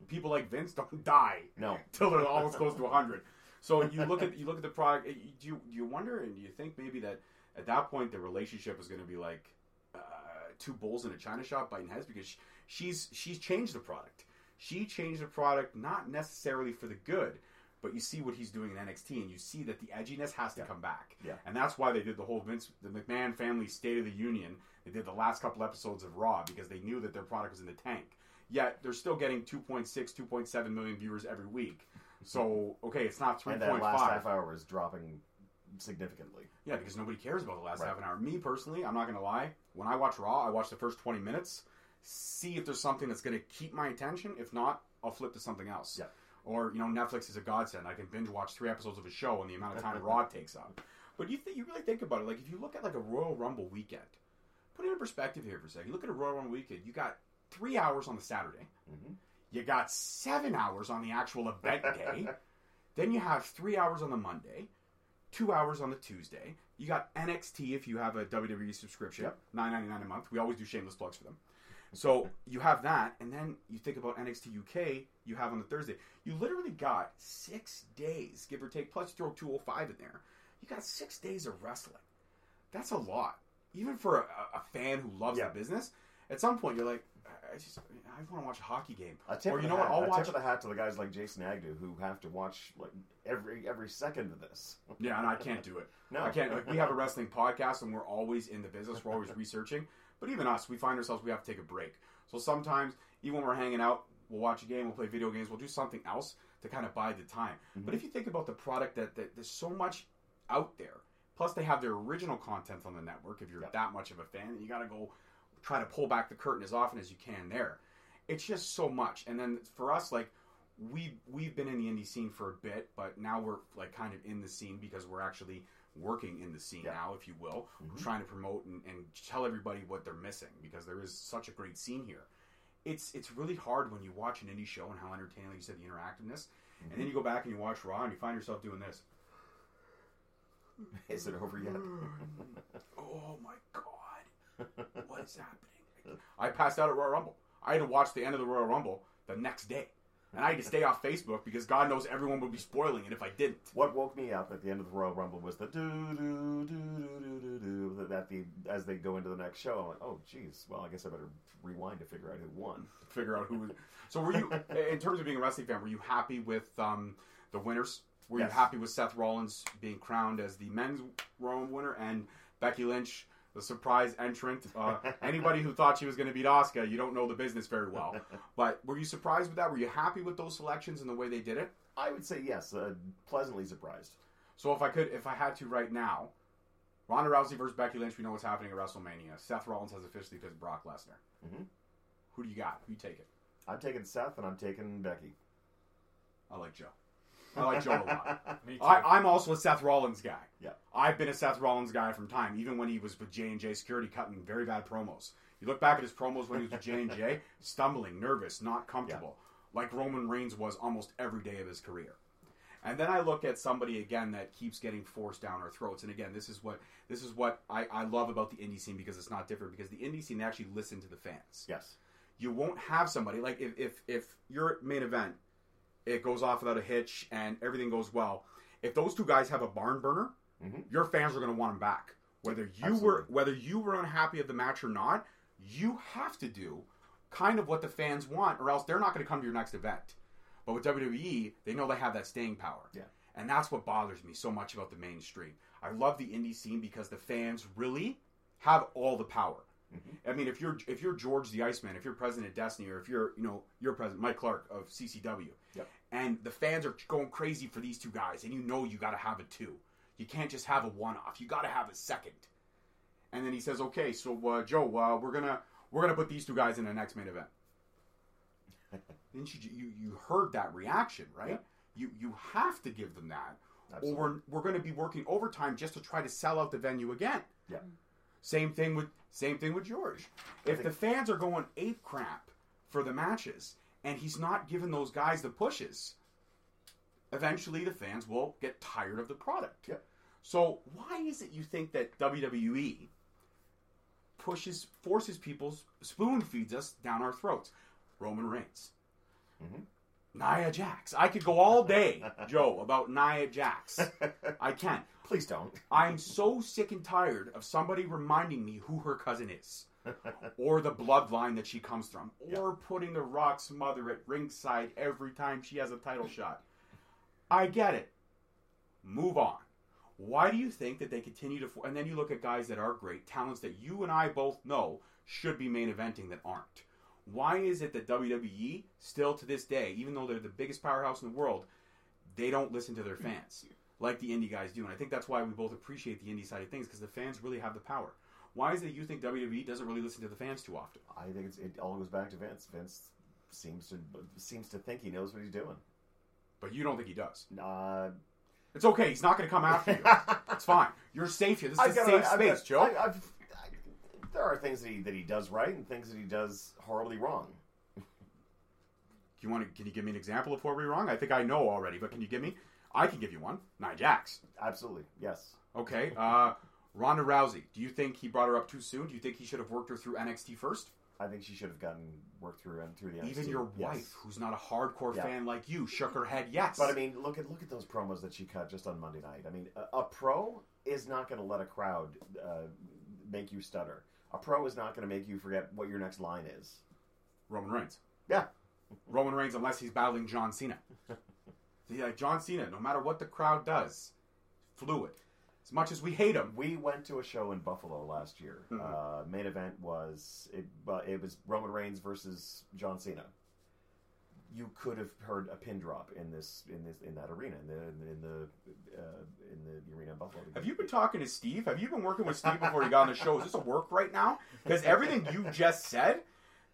people like Vince don't [laughs] die No. [laughs] till they're almost close to 100. So you look at you look at the product. uh, Do you do you wonder and do you think maybe that at that point the relationship is going to be like uh, two bulls in a china shop biting heads because sh she's she's changed the product. She changed the product not necessarily for the good, but you see what he's doing in NXT and you see that the edginess has to Yeah. come back. Yeah. And that's why they did the whole Vince the McMahon family State of the Union. They did the last couple episodes of Raw because they knew that their product was in the tank. Yet they're still getting 2.6, 2.7 million viewers every week. So okay, it's not And that last 3.5. half hour is dropping significantly. Yeah, because nobody cares about the last Right. half an hour. Me personally, I'm not gonna lie. When I watch Raw, I watch the first 20 minutes, see if there's something that's gonna keep my attention. If not, I'll flip to something else. Yeah. Or you know, Netflix is a godsend. I can binge watch three episodes of a show in the amount of time Raw [laughs] takes up. But you think you really think about it, like if you look at like a Royal Rumble weekend, put it in perspective here for a second. You look at a Royal Rumble weekend, you got three hours on the Saturday. Mm-hmm. You got seven hours on the actual event day. [laughs] then you have three hours on the Monday, two hours on the Tuesday. You got NXT if you have a WWE subscription, Yep. nine ninety nine a month. We always do shameless plugs for them. So you have that, and then you think about NXT UK. You have on the Thursday. You literally got six days, give or take. Plus, you throw two hundred five in there. You got six days of wrestling. That's a lot, even for a, a fan who loves Yeah. the business. At some point, you're like, I just, I want to watch a hockey game. A tip or you know what? hat, I'll a watch tip of the hat to the guys like Jason Agnew who have to watch like every every second of this. [laughs] Yeah, and I can't do it. No. I can't. Like, we have a [laughs] wrestling podcast, and we're always in the business. We're always researching. But even us, we find ourselves we have to take a break. So sometimes, even when we're hanging out, we'll watch a game, we'll play video games, we'll do something else to kind of bide the time. But mm-hmm. if you think about the product, that, that there's so much out there. Plus, they have their original content on the network. If you're Yeah. that much of a fan, you got to go try to pull back the curtain as often as you can there. It's just so much. And then for us, like we we've been in the indie scene for a bit, but now we're like kind of in the scene because we're actually working in the scene Yeah. now, if you will. Mhm. We're trying to promote and, and tell everybody what they're missing because there is such a great scene here. It's it's really hard when you watch an indie show and how entertaining like you said the interactiveness, and then you go back and you watch Raw and you find yourself doing this. [laughs] Is it over yet? [laughs] oh my god, [laughs] what is happening? [laughs] I passed out at Royal Rumble. I had to watch the end of the Royal Rumble the next day, and I had to stay off Facebook because God knows everyone would be spoiling it if I didn't. What woke me up at the end of the Royal Rumble was the do do do do do do do that the as they go into the next show. I went, oh geez, well I guess I better rewind to figure out who won. Figure out who. Was... So were you, in terms of being a wrestling fan, were you happy with um, the winners? Were you Yes. happy with Seth Rollins being crowned as the men's Royal Rumble winner and Becky Lynch? The surprise entrant. Uh, anybody who thought she was going to beat Asuka, you don't know the business very well. But were you surprised with that? Were you happy with those selections and the way they did it? I would say yes, uh, pleasantly surprised. So if I could, if I had to right now, Ronda Rousey versus Becky Lynch, we know what's happening at WrestleMania. Seth Rollins has officially picked Brock Lesnar. Mhm. Who do you got? Who you take it? I'm taking Seth and I'm taking Becky. I like Joe. I like Joe a lot. [laughs] Me too. I, I'm also a Seth Rollins guy. Yeah. I've been a Seth Rollins guy from time, even when he was with J and J Security, cutting very bad promos. You look back at his promos when he was with J and J, [laughs] stumbling, nervous, not comfortable, like Roman Reigns was almost every day of his career. And then I look at somebody again that keeps getting forced down our throats. And again, this is what this is what I, I love about the indie scene because it's not different. Because the indie scene they actually listen to the fans Yes. you won't have somebody like if if if your main event it goes off without a hitch and everything goes well. If those two guys have a barn burner, Mhm. your fans are going to want them back. Whether you Absolutely. were whether you were unhappy of the match or not, you have to do kind of what the fans want, or else they're not going to come to your next event. But with WWE, they know they have that staying power. Yeah. And that's what bothers me so much about the mainstream. I love the indie scene because the fans really have all the power. I mean, if you're if you're George the Iceman, if you're president of Destiny, or if you're you know you're president Mike Clark of CCW, Yep. and the fans are going crazy for these two guys, and you know you got to have a two. You can't just have a one off. You got to have a second. And then he says, "Okay, so uh, Joe, uh, we're gonna we're gonna put these two guys in the next main event." [laughs] Didn't you, you you heard that reaction, right? Yeah. You you have to give them that, Absolutely. or we're, we're going to be working overtime just to try to sell out the venue again. Yeah. Same thing with same thing with George. If the fans are going ape crap for the matches and he's not giving those guys the pushes, eventually the fans will get tired of the product. Yep. So why is it you think that WWE pushes forces people's spoon feeds us down our throats? Roman Reigns. Mm-hmm. Nia Jax. I could go all day, Joe, about Nia Jax. I can. Please don't. I'm so sick and tired of somebody reminding me who her cousin is, or the bloodline that she comes from, or putting the Rock's mother at ringside every time she has a title shot. I get it. Move on. Why do you think that they continue to? And then you look at guys that are great, talents that you and I both know should be main eventing that aren't. Why is it that WWE still to this day, even though they're the biggest powerhouse in the world, they don't listen to their fans like the indie guys do? And I think that's why we both appreciate the indie side of things because the fans really have the power. Why is it you think WWE doesn't really listen to the fans too often? I think it's, it all goes back to Vince. Vince seems to seems to think he knows what he's doing. But you don't think he does. Uh, It's okay. He's not going to come after you. [laughs] it's fine. You're safe here. This is a safe space, got- Joe. I, I've, I, there are things that he, that he does right and things that he does horribly wrong. Do you want to? Can you give me an example of we're wrong? I think I know already, but can you give me? I can give you one. Nia Jax. Absolutely, yes. Okay. Uh, Ronda Rousey. Do you think he brought her up too soon? Do you think he should have worked her through NXT first? I think she should have gotten worked through and through the Even NXT. your Yes. wife, who's not a hardcore Yeah. fan like you, shook her head yes. But I mean, look at look at those promos that she cut just on Monday night. I mean, a, a pro is not going to let a crowd uh, make you stutter. A pro is not going to make you forget what your next line is. Roman Reigns. Yeah, Roman Reigns, unless he's battling John Cena. [laughs] See, like John Cena, no matter what the crowd does, fluid. As much as we hate him, we went to a show in Buffalo last year. Mhm. Uh, main event was it, uh, it was Roman Reigns versus John Cena. You could have heard a pin drop in this in this in that arena in the in the uh, in the arena in Buffalo. Have you been talking to Steve? Have you been working with Steve before you got on the show? Is this a work right now? Because everything you just said,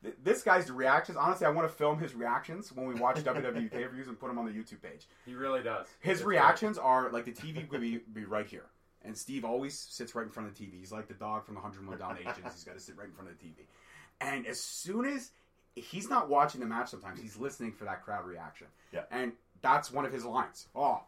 th- this guy's reactions. Honestly, I want to film his reactions when we watch WWE pay per views and put them on the YouTube page. He really does. His It's reactions are like the TV would be, be right here, and Steve always sits right in front of the TV. He's like the dog from the 101 Dalmatians. He's got to sit right in front of the TV. And as soon as he's not watching the match, sometimes he's listening for that crowd reaction. Yeah. And that's one of his lines. Oh,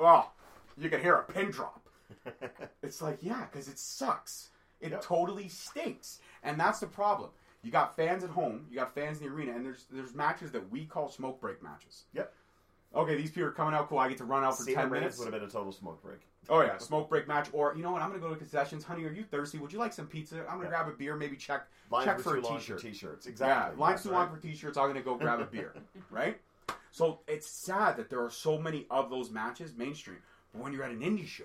oh, you can hear a pin drop. [laughs] It's like, yeah, because it sucks. It Yep. totally stinks, and that's the problem. You got fans at home, you got fans in the arena, and there's there's matches that we call smoke break matches. Yep. Okay, these people are coming out cool. I get to run out for Cena ten Reigns minutes. would have been a total smoke break. Oh yeah, smoke break match. Or you know what? I'm gonna go to concessions. Honey, are you thirsty? Would you like some pizza? I'm gonna Yeah. grab a beer. Maybe check Lines check for a t-shirt. t-shirts. Exactly. Yeah, lines too right. long for t-shirts. I'm gonna go grab a beer. [laughs] Right. So it's sad that there are so many of those matches mainstream. But when you're at an indie show,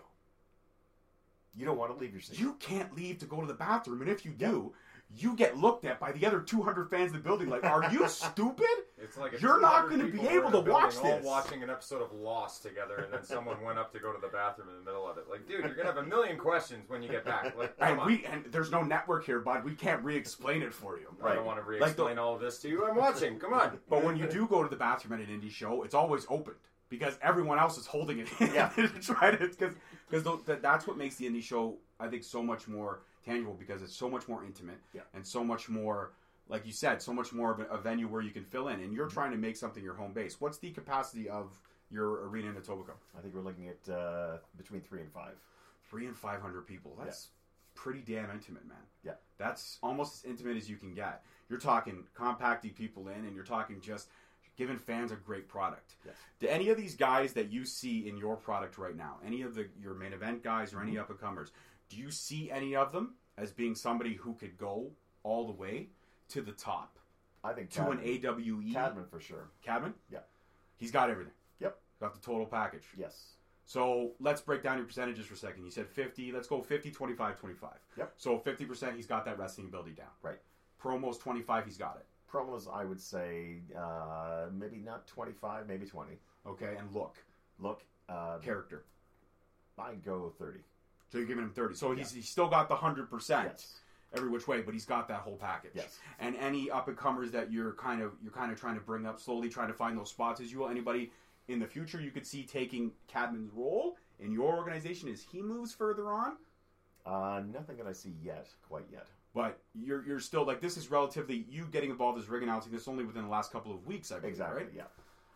You don't want to leave your seat. you can't leave to go to the bathroom, and if you do, you get looked at by the other 200 fans in the building. Like, are you [laughs] stupid? It's like You're not gonna be able to watch this. watching an episode of Lost together, and then someone went up to go to the bathroom in the middle of it. Like, dude, you're gonna have a million questions when you get back. Like, And on. we and there's no network here, bud. We can't re-explain it for you. I don't want to re-explain the- all of this to you. I'm watching. Come on. [laughs] But when you do go to the bathroom at an indie show, it's always opened because everyone else is holding it Yeah. to try to because because that's what makes the indie show I think so much more tangible because it's so much more intimate Yeah. and so much more like you said so much more of a, venue where you can fill in and you're trying to make something your home base. What's the capacity of your arena in Etobicoke? I think we're looking at uh, between three and five. Three and five hundred people. That's pretty damn intimate, man. Yeah. That's almost as intimate as you can get. You're talking compacting people in, and you're talking just giving fans a great product. Yes. Do any of these guys that you see in your product right now, any of the your main event guys or any Mm-hmm. up and comers, Do you see any of them as being somebody who could go all the way to the top I think to an AEW? Cadman for sure. Cadman? Yeah. He's got everything. Yep. Got the total package. Yes. So let's break down your percentages for a second. You said 50. Let's go 50, 25, 25. Yep. So 50%, he's got that wrestling ability down. Right. Promos 25, he's got it. Promos, I would say uh, maybe not 25, maybe 20. Okay. And look, Look, uh, character. I'd go 30. So you're giving him 30. So he's, he's still got the 100% Yes. Every which way, but he's got that whole package. Yes. And any up and comers that you're kind of you're kind of trying to bring up slowly, trying to find those spots as you will. Anybody in the future you could see taking Cadman's role in your organization as he moves further on. Uh, nothing that I see yet, quite yet. But you're you're still like this is relatively you getting involved as ring announcing this only within the last couple of weeks, I believe, Exactly, right? yeah.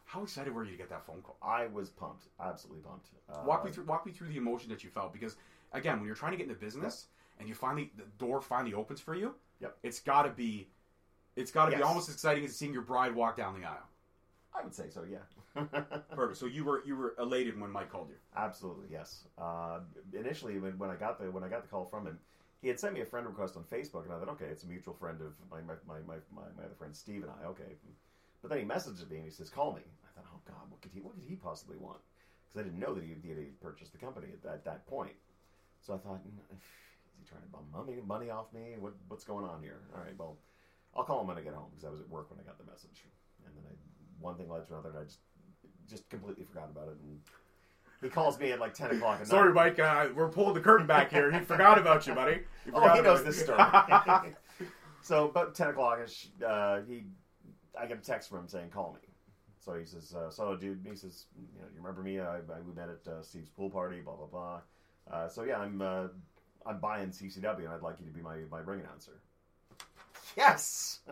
How excited were you to get that phone call? I was pumped, absolutely pumped. Uh, walk me through walk me through the emotion that you felt because again, when you're trying to get into business and you finally the door finally opens for you, Yep. it's got to be it's got to be almost as exciting as seeing your bride walk down the aisle. I would say so, yeah. [laughs] Perfect. So you were you were elated when Mike called you. Absolutely, yes. Uh, initially, when, when I got the when I got the call from him, he had sent me a friend request on Facebook, and I thought, okay, it's a mutual friend of my my, my, my, my, other friend Steve and I. Okay, but then he messaged me and he says, "Call me." I thought, oh God, what could he what could he possibly want? Because I didn't know that he, had purchased the company at that, that point. So I thought, "Mm, is he trying to bum money money off me? What what's going on here? All right, well, I'll call him when I get home because I was at work when I got the message, and then I, one thing led to another, and I just just completely forgot about it and. He calls me at like ten o'clock at Sorry, night. Mike. Uh, we're pulling the curtain back here. He [laughs] forgot about you, buddy. He Oh, forgot he about knows this story. [laughs] so about ten o'clock, uh, he, I get a text from him saying, "Call me." So he says, uh, "So, dude," he says, "You know, you remember me? I, I we met at uh, Steve's pool party. Blah blah blah." Uh, so yeah, I'm uh, I'm buying CCW, and I'd like you to be my my ring announcer. Yes, [laughs]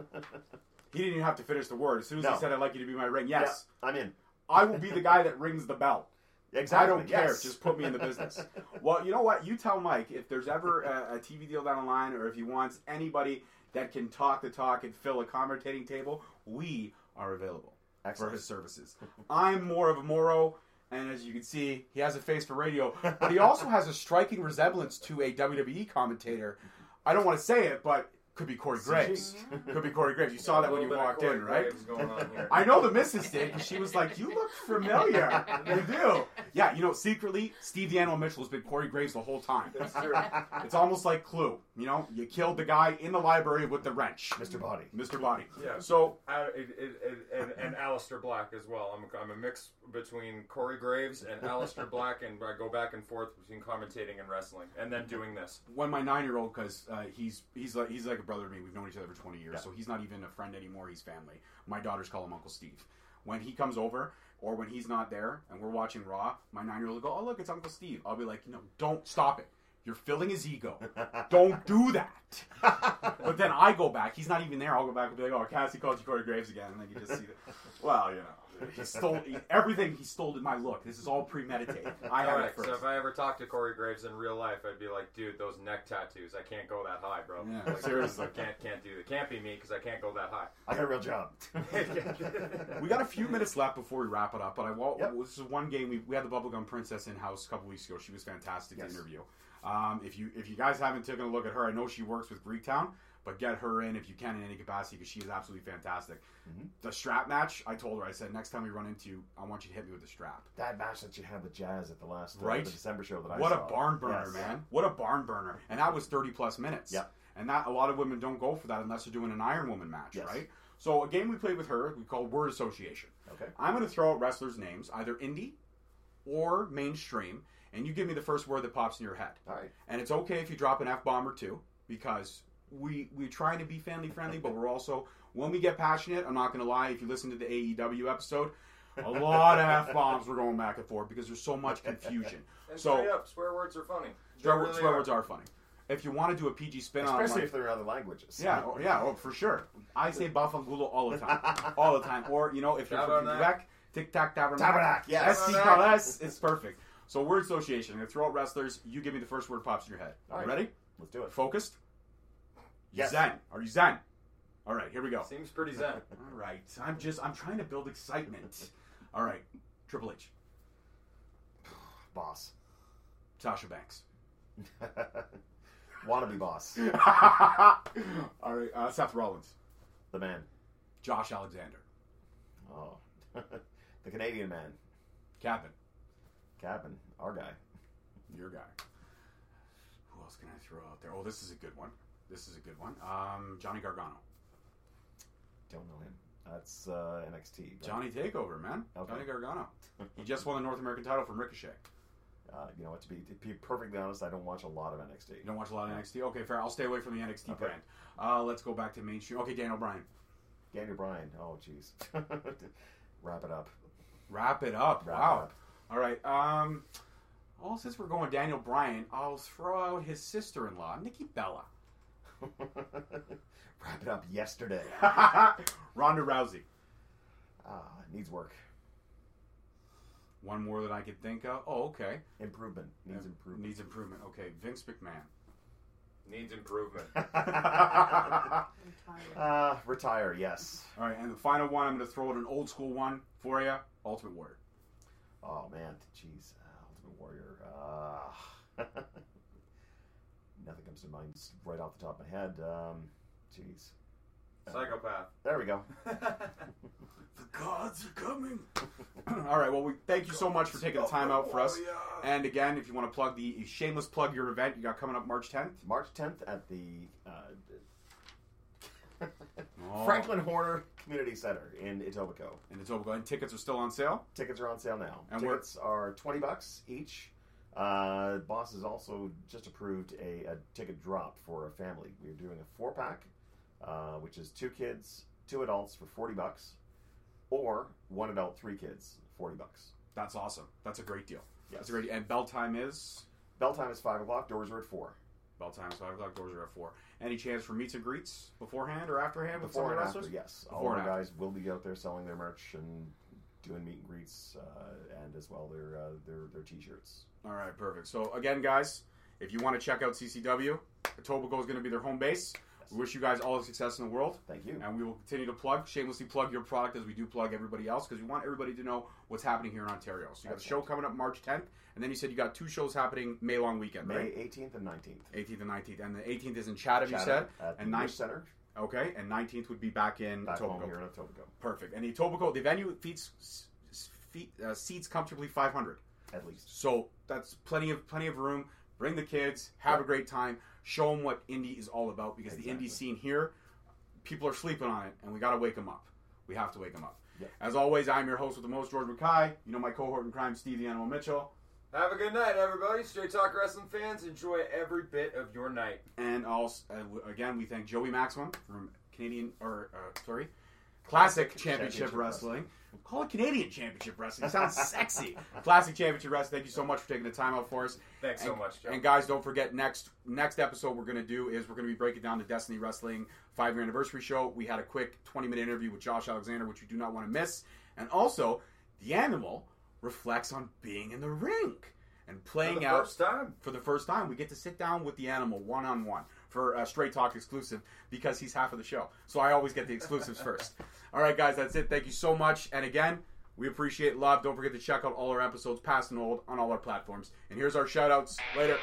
He didn't even have to finish the word. As soon as No. he said, "I'd like you to be my ring," yes, Yeah, I'm in. I will be the guy that rings the bell. [laughs] Exactly. I don't care. yes. Just put me in the business. [laughs] well, you know what? You tell Mike if there's ever a, a TV deal down the line, or if he wants anybody that can talk the talk and fill a commentating table, we are available for Excellent. his services. I'm more of a Moro, and as you can see, he has a face for radio, but he also has a striking resemblance to a WWE commentator. I don't want to say it, but could be Corey Graves. [laughs] could be Corey Graves. You saw that when you Little bit of walked Corey in, right? Going on here. I know the missus did because she was like, "You look familiar." [laughs] you do. Yeah, you know, secretly, Steve the Animal Mitchell has been Corey Graves the whole time. It's true. [laughs] It's almost like Clue. You know, you killed the guy in the library with the wrench, Mr. Boddy. Mr. Boddy. Yeah. So Uh, it, it, it, and, and Aleister Black as well. I'm, I'm a mix between Corey Graves and Aleister Black, and I go back and forth between commentating and wrestling, and then doing this. when my nine-year-old, because uh, he's he's like he's like a brother to me. We've known each other for twenty years, Yeah. so he's not even a friend anymore. He's family. My daughters call him Uncle Steve. When he comes over, or when he's not there, and we're watching Raw, my nine-year-old will go, "Oh look, it's Uncle Steve." I'll be like, "No, don't stop it. You're filling his ego. [laughs] don't do that." but then I go back. He's not even there. I'll go back and be like, "Oh, Cassie called you Corey Graves again," and then you just see that. Well, you know, he stole he, everything. He stole in my look. This is all premeditated. I had Alright, it first. so if I ever talked to Corey Graves in real life, I'd be like, dude, those neck tattoos, I can't go that high, bro. Yeah, Like, seriously. can't can't do that. It can't be me because I can't go that high. I got a real job. [laughs] we got a few minutes left before we wrap it up, but I want Yep. this is one game we, we had the Bubblegum Princess in house a couple weeks ago. She was fantastic Yes. to interview. Um, if you if you guys haven't taken a look at her, I know she works with Greektown, but get her in if you can in any capacity because she is absolutely fantastic. Mm-hmm. The strap match, I told her, I said next time we run into you, I want you to hit me with the strap. that match that you had with Jazz at the last uh, Right? the December show that I What saw. a barn burner, Yes. man! What a barn burner, and that was thirty plus minutes. Yep. And that a lot of women don't go for that unless they're doing an Iron Woman match, Yes. right? So a game we played with her, we called Word Association. Okay. I'm going to throw out wrestlers' names, either indie or mainstream, and you give me the first word that pops in your head. All right. And it's okay if you drop an F bomb or two because we we're trying to be family friendly, but we're also when we get passionate. I'm not going to lie. If you listen to the AEW episode, a lot of F bombs were going back and forth because there's so much confusion. [laughs] And So- straight up, swear words are funny. Swear, really swear are. words are funny. If you want to do a PG spin on, Especially like- if they're other languages. yeah, oh, yeah, oh, for sure. I say Bafangulo all the time, [laughs] all the time. Or you know, if you're from Tabernac. Quebec, Tic Tac Tabernac, Tabernac, yes. SC Calais, it's perfect. So word association. I'm gonna throw out wrestlers. You give me the first word pops in your head. All right. Ready? Let's do it. Focused. Yes. Zen. Are you zen? All right, here we go. Seems pretty zen. [laughs] All right, I'm just I'm trying to build excitement. All right, Triple H, [sighs] Boss. Sasha Banks, [laughs] Wannabe boss. [laughs] All right, uh, Seth Rollins, The man. Josh Alexander, Oh. the Canadian man. Cabin, Cabin. Our guy. your guy. Who else can I throw out there? Oh, this is a good one. This is a good one. Um, Johnny Gargano, Don't know him. That's uh, NXT. right? Johnny Takeover, man. Okay. Johnny Gargano. [laughs] He just won the North American title from Ricochet. Uh, you know what? To be, to be perfectly honest, I don't watch a lot of NXT. You don't watch a lot of NXT. Okay, fair. I'll stay away from the NXT Okay. brand. Uh, let's go back to mainstream. Okay, Daniel Bryan. Daniel Bryan. Oh, jeez. [laughs] Wrap it up. Wrap it up. Wrap wow. it up. All right. Um, well, since we're going Daniel Bryan, I'll throw out his sister-in-law, Nikki Bella. [laughs] Wrap it up yesterday. [laughs] Ronda Rousey. Ah, needs work. One more that I could think of. Oh, okay. Improvement. Needs improvement. Needs improvement. Okay, Vince McMahon. Needs improvement. [laughs] I'm. Uh, retire, yes. All right, and the final one, I'm going to throw out an old school one for you. Ultimate Warrior. Oh, man. Jeez. Uh, Ultimate Warrior. Uh, [laughs] nothing comes to mind right off the top of my head. Um, jeez. Psychopath. There we go. [laughs] The gods are coming. All right. Well, we thank you so much for taking the time out for us. And again, if you want to plug the shameless plug your event you got coming up March 10th. March 10th at the uh, Oh. Franklin Horner Community Center in Etobicoke. And it's over. And tickets are still on sale. Tickets are on sale now. And Tickets are 20 bucks each. Uh, Boss has also just approved a, a ticket drop for a family. We're doing a four pack, uh, which is two kids, two adults for 40 bucks, or one adult, three kids, 40 bucks. That's awesome. That's a great deal. Yes. That's a great. And bell time is Bell time is 5 o'clock, doors are at 4. Bell time is five o'clock. Doors are at four. Any chance for meets and greets beforehand or afterhand with some Before the and after, yes. All Before and after. guys will be out there selling their merch and doing meet and greets uh, and as well their, uh, their, their t-shirts. All right, perfect. So again, guys, if you want to check out CCW, Etobicoke is going to be their home base. We wish you guys all the success in the world. Thank you. And we will continue to plug, shamelessly plug your product as we do plug everybody else because we want everybody to know what's happening here in Ontario. So you got the show coming up March 10th, and then you said you got two shows happening May long weekend, May right? 18th and 19th. 18th and 19th. And the 18th is in Chatham, you said? At And Wish 9th, Center, okay, and 19th would be back in back Etobicoke. here in Etobicoke, Perfect. And the Etobicoke, the venue feats, feet, uh, seats comfortably 500. at least. So that's plenty of plenty of room. Bring the kids, have Yep. a great time, show them what indie is all about because the indie scene here, people are sleeping on it, and we got to wake them up. We have to wake them up. Yep. As always, I'm your host with the most, George Mackay. You know my cohort in crime, Steve the Animal Mitchell, Have a good night, everybody. Straight Talk Wrestling fans, enjoy every bit of your night. and also uh, w- again we thank Joey Maxwell from Canadian or uh, sorry, Classic Championship, Championship Wrestling. Call it Canadian Championship Wrestling. Sounds [laughs] sexy. Classic Championship Wrestling. Thank you so much for taking the time out for us. Thanks so much, Joe. And guys, don't forget next next episode we're going to do is we're going to be breaking down the Destiny Wrestling five year anniversary show. We had a quick twenty minute interview with Josh Alexander, which you do not want to miss. And also, the animal reflects on being in the rink and For playing the out first time. for the first time. We get to sit down with the animal one on one for a straight talk exclusive because he's half of the show. So I always get the exclusives [laughs] first. All right, guys, that's it. Thank you so much. And again, we appreciate love. Don't forget to check out all our episodes, past and old, on all our platforms. And here's our shout outs. Later.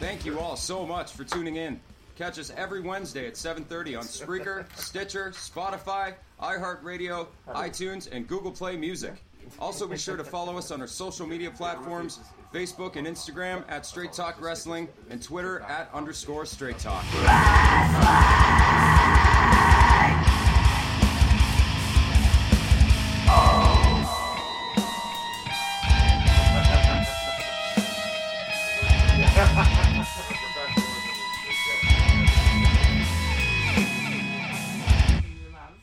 Thank you all so much for tuning in. Catch us every Wednesday at 7:30 on Spreaker, [laughs] Stitcher, Spotify, iHeartRadio, iTunes, and Google Play Music. Also, be sure to follow us on our social media platforms: Facebook and Instagram at Straight Talk Wrestling, and Twitter at underscore Straight Talk.